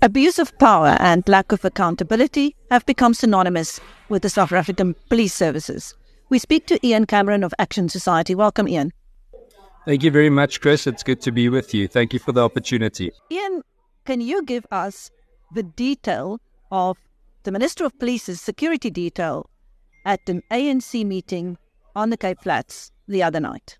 Abuse of power and lack of accountability have become synonymous with the South African police services. We speak to Ian Cameron of Action Society. Welcome, Ian. Thank you very much, Chris. It's good to be with you. Thank you for the opportunity. Ian, can you give us the detail of the Minister of Police's security detail at an ANC meeting on the Cape Flats the other night?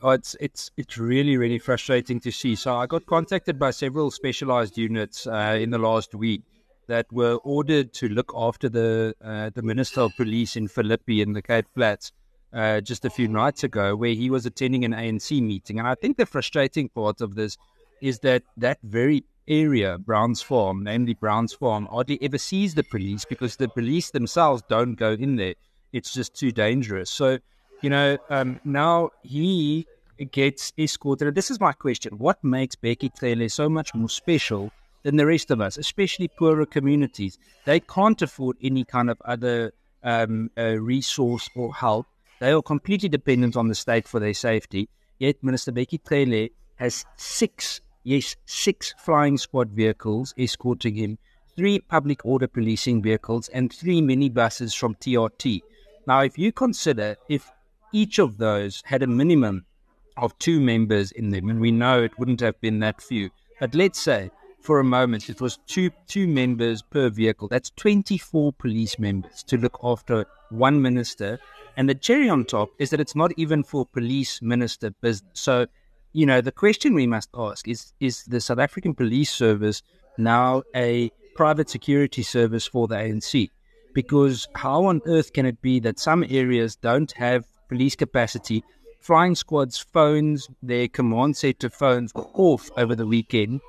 Oh, it's it's it's really really frustrating to see. So I got contacted by several specialized units uh, in the last week that were ordered to look after the uh, the Minister of Police in Philippi in the Cape Flats uh, just a few nights ago, where he was attending an ANC meeting. And I think the frustrating part of this is that that very area, Browns Farm, namely Browns Farm, hardly ever sees the police because the police themselves don't go in there. It's just too dangerous. So you know, um, now he gets escorted. This is my question. What makes Bheki Cele so much more special than the rest of us, especially poorer communities? They can't afford any kind of other um, uh, resource or help. They are completely dependent on the state for their safety. Yet Minister Bheki Cele has six, yes, six flying squad vehicles escorting him, three public order policing vehicles, and three minibuses from TRT. Now, if you consider if each of those had a minimum of two members in them, and we know it wouldn't have been that few. But let's say for a moment it was two two members per vehicle. That's 24 police members to look after one minister. And the cherry on top is that it's not even for police minister business. So, you know, the question we must ask is is the South African Police Service now a private security service for the ANC? Because how on earth can it be that some areas don't have police capacity. Flying squads' phones, their command center phones were off over the weekend.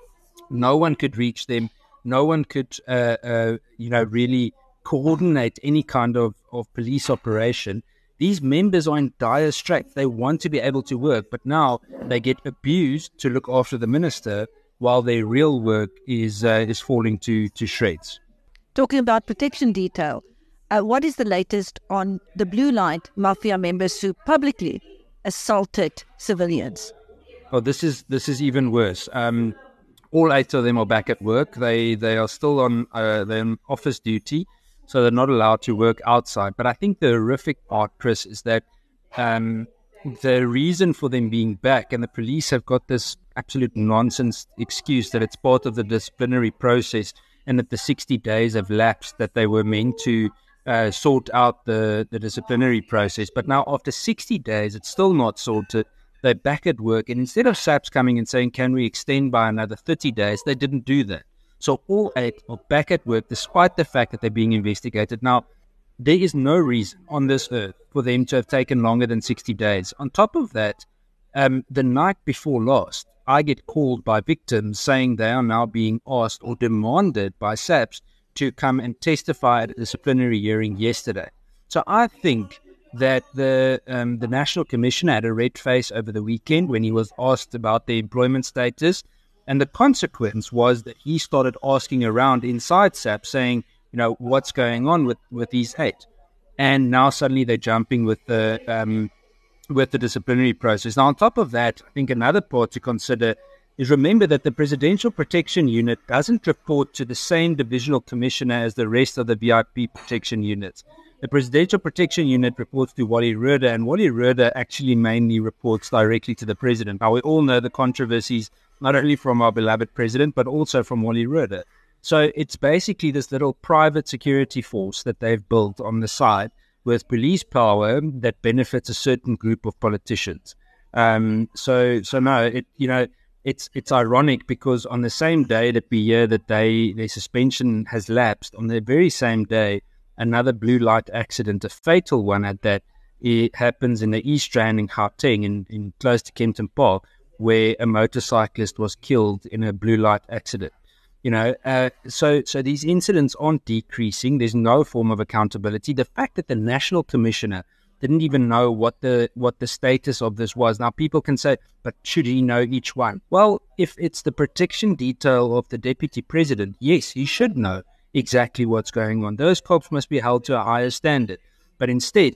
No one could reach them. No one could, uh, uh, you know, really coordinate any kind of, of police operation. These members are in dire straits. They want to be able to work, but now they get abused to look after the minister while their real work is uh, is falling to, to shreds. Talking about protection detail, uh, what is the latest on the blue light mafia members who publicly assaulted civilians? Oh, this is this is even worse. Um, all eight of them are back at work. They they are still on uh, they're office duty, so they're not allowed to work outside. But I think the horrific part, Chris, is that um, the reason for them being back, and the police have got this absolute nonsense excuse that it's part of the disciplinary process, and that the sixty days have lapsed that they were meant to uh, sort out the, the disciplinary process. But now, after 60 days, it's still not sorted. They're back at work. And instead of SAPS coming and saying, can we extend by another 30 days, they didn't do that. So all eight are back at work despite the fact that they're being investigated. Now, there is no reason on this earth for them to have taken longer than 60 days. On top of that, um, the night before last, I get called by victims saying they are now being asked or demanded by SAPS to come and testify at a disciplinary hearing yesterday. So I think that the um, the national commissioner had a red face over the weekend when he was asked about the employment status, and the consequence was that he started asking around inside SAP, saying, you know, what's going on with with these eight, and now suddenly they're jumping with the um, with the disciplinary process. Now, on top of that, I think another part to consider is remember that the Presidential Protection Unit doesn't report to the same divisional commissioner as the rest of the VIP protection units. The Presidential Protection Unit reports to Wally Rhoode, and Wally Rhoode actually mainly reports directly to the president. Now, we all know the controversies, not only from our beloved president, but also from Wally Rhoode. So it's basically this little private security force that they've built on the side with police power that benefits a certain group of politicians. Um, so, so no, it, you know, it's it's ironic because on the same day that we hear that they their suspension has lapsed, on the very same day, another blue light accident, a fatal one at that, it happens in the East Rand in Gauteng, in, in close to Kempton Park, where a motorcyclist was killed in a blue light accident. You know, uh, so so these incidents aren't decreasing. There's no form of accountability. The fact that the national commissioner didn't even know what the what the status of this was. Now people can say, but should he know each one? Well, if it's the protection detail of the deputy president, yes, he should know exactly what's going on. Those cops must be held to a higher standard. But instead,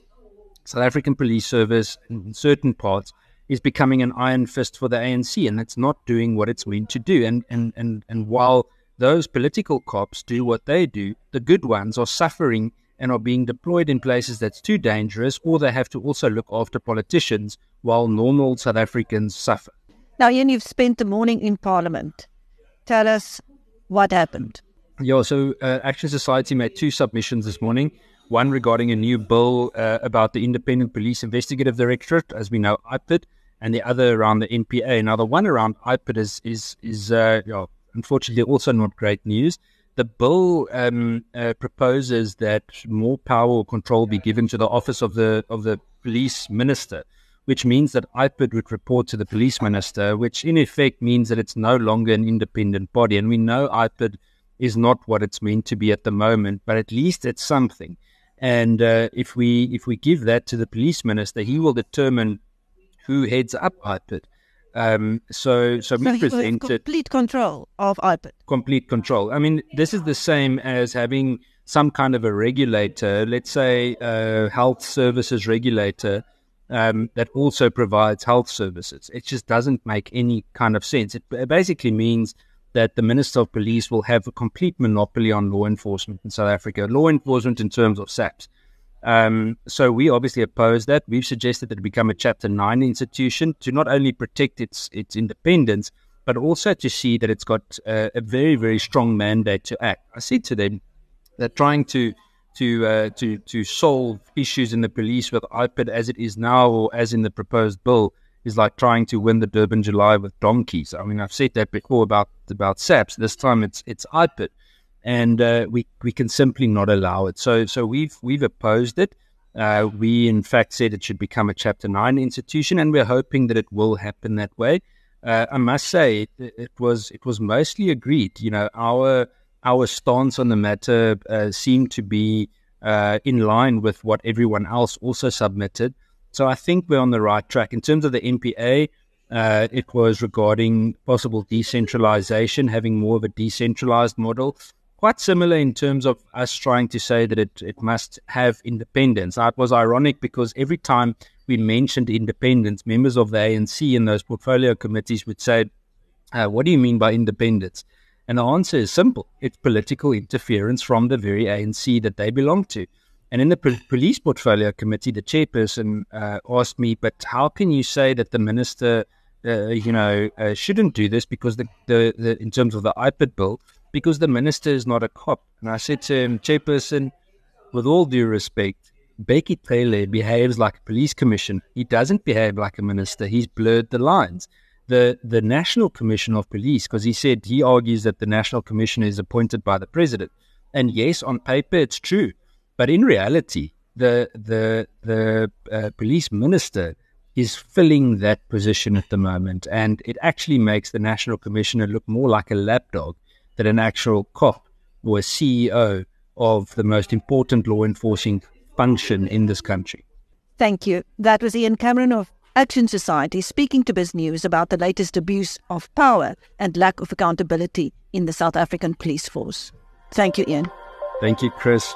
South African Police Service in certain parts is becoming an iron fist for the ANC, and it's not doing what it's meant to do. And and and and while those political cops do what they do, the good ones are suffering and are being deployed in places that's too dangerous, or they have to also look after politicians while normal South Africans suffer. Now, Ian, you've spent the morning in Parliament. Tell us what happened. Yeah, so uh, Action Society made two submissions this morning. One regarding a new bill uh, about the Independent Police Investigative Directorate, as we know, IPID, and the other around the NPA. Now, the one around IPID is is is uh, yeah, unfortunately also not great news. The bill um, uh, proposes that more power or control be given to the office of the of the police minister, which means that IPID would report to the police minister, which in effect means that it's no longer an independent body. And we know IPID is not what it's meant to be at the moment, but at least it's something. And uh, if we if we give that to the police minister, he will determine who heads up IPID. Um, so, so, so we presented complete control of IPID. Complete control. I mean, this is the same as having some kind of a regulator, let's say a health services regulator um, that also provides health services. It just doesn't make any kind of sense. It basically means that the Minister of Police will have a complete monopoly on law enforcement in South Africa, law enforcement in terms of SAPS. Um, so we obviously oppose that. We've suggested that it become a Chapter 9 institution to not only protect its, its independence, but also to see that it's got a very, very strong mandate to act. I said to them that trying to to uh, to to solve issues in the police with IPID as it is now or as in the proposed bill is like trying to win the Durban July with donkeys. I mean, I've said that before about about SAPS. This time it's it's IPID and uh, we we can simply not allow it. So so we've we've opposed it. Uh, we in fact said it should become a Chapter Nine institution, and we're hoping that it will happen that way. Uh, I must say it, it, was it was mostly agreed. You know, our our stance on the matter uh, seemed to be uh, in line with what everyone else also submitted. So I think we're on the right track in terms of the NPA. Uh, it was regarding possible decentralization, having more of a decentralized model quite similar in terms of us trying to say that it, it must have independence. Now, it was ironic because every time we mentioned independence, members of the ANC in those portfolio committees would say, uh, What do you mean by independence? And the answer is simple it's political interference from the very ANC that they belong to. And in the police portfolio committee, the chairperson uh, asked me, But how can you say that the minister, uh, you know, uh, shouldn't do this because the, the, the, in terms of the IPID bill, because the minister is not a cop. And I said to him, Chairperson, with all due respect, Bheki Cele behaves like a police commission. He doesn't behave like a minister. He's blurred the lines. The the National Commission of Police, because he said he argues that the National Commission is appointed by the president. And yes, on paper it's true, but in reality, the the the uh, police minister is filling that position at the moment, and it actually makes the National Commissioner look more like a lapdog that an actual cop or a CEO of the most important law enforcing function in this country. Thank you. That was Ian Cameron of Action Society speaking to BizNews about the latest abuse of power and lack of accountability in the South African police force. Thank you, Ian. Thank you, Chris.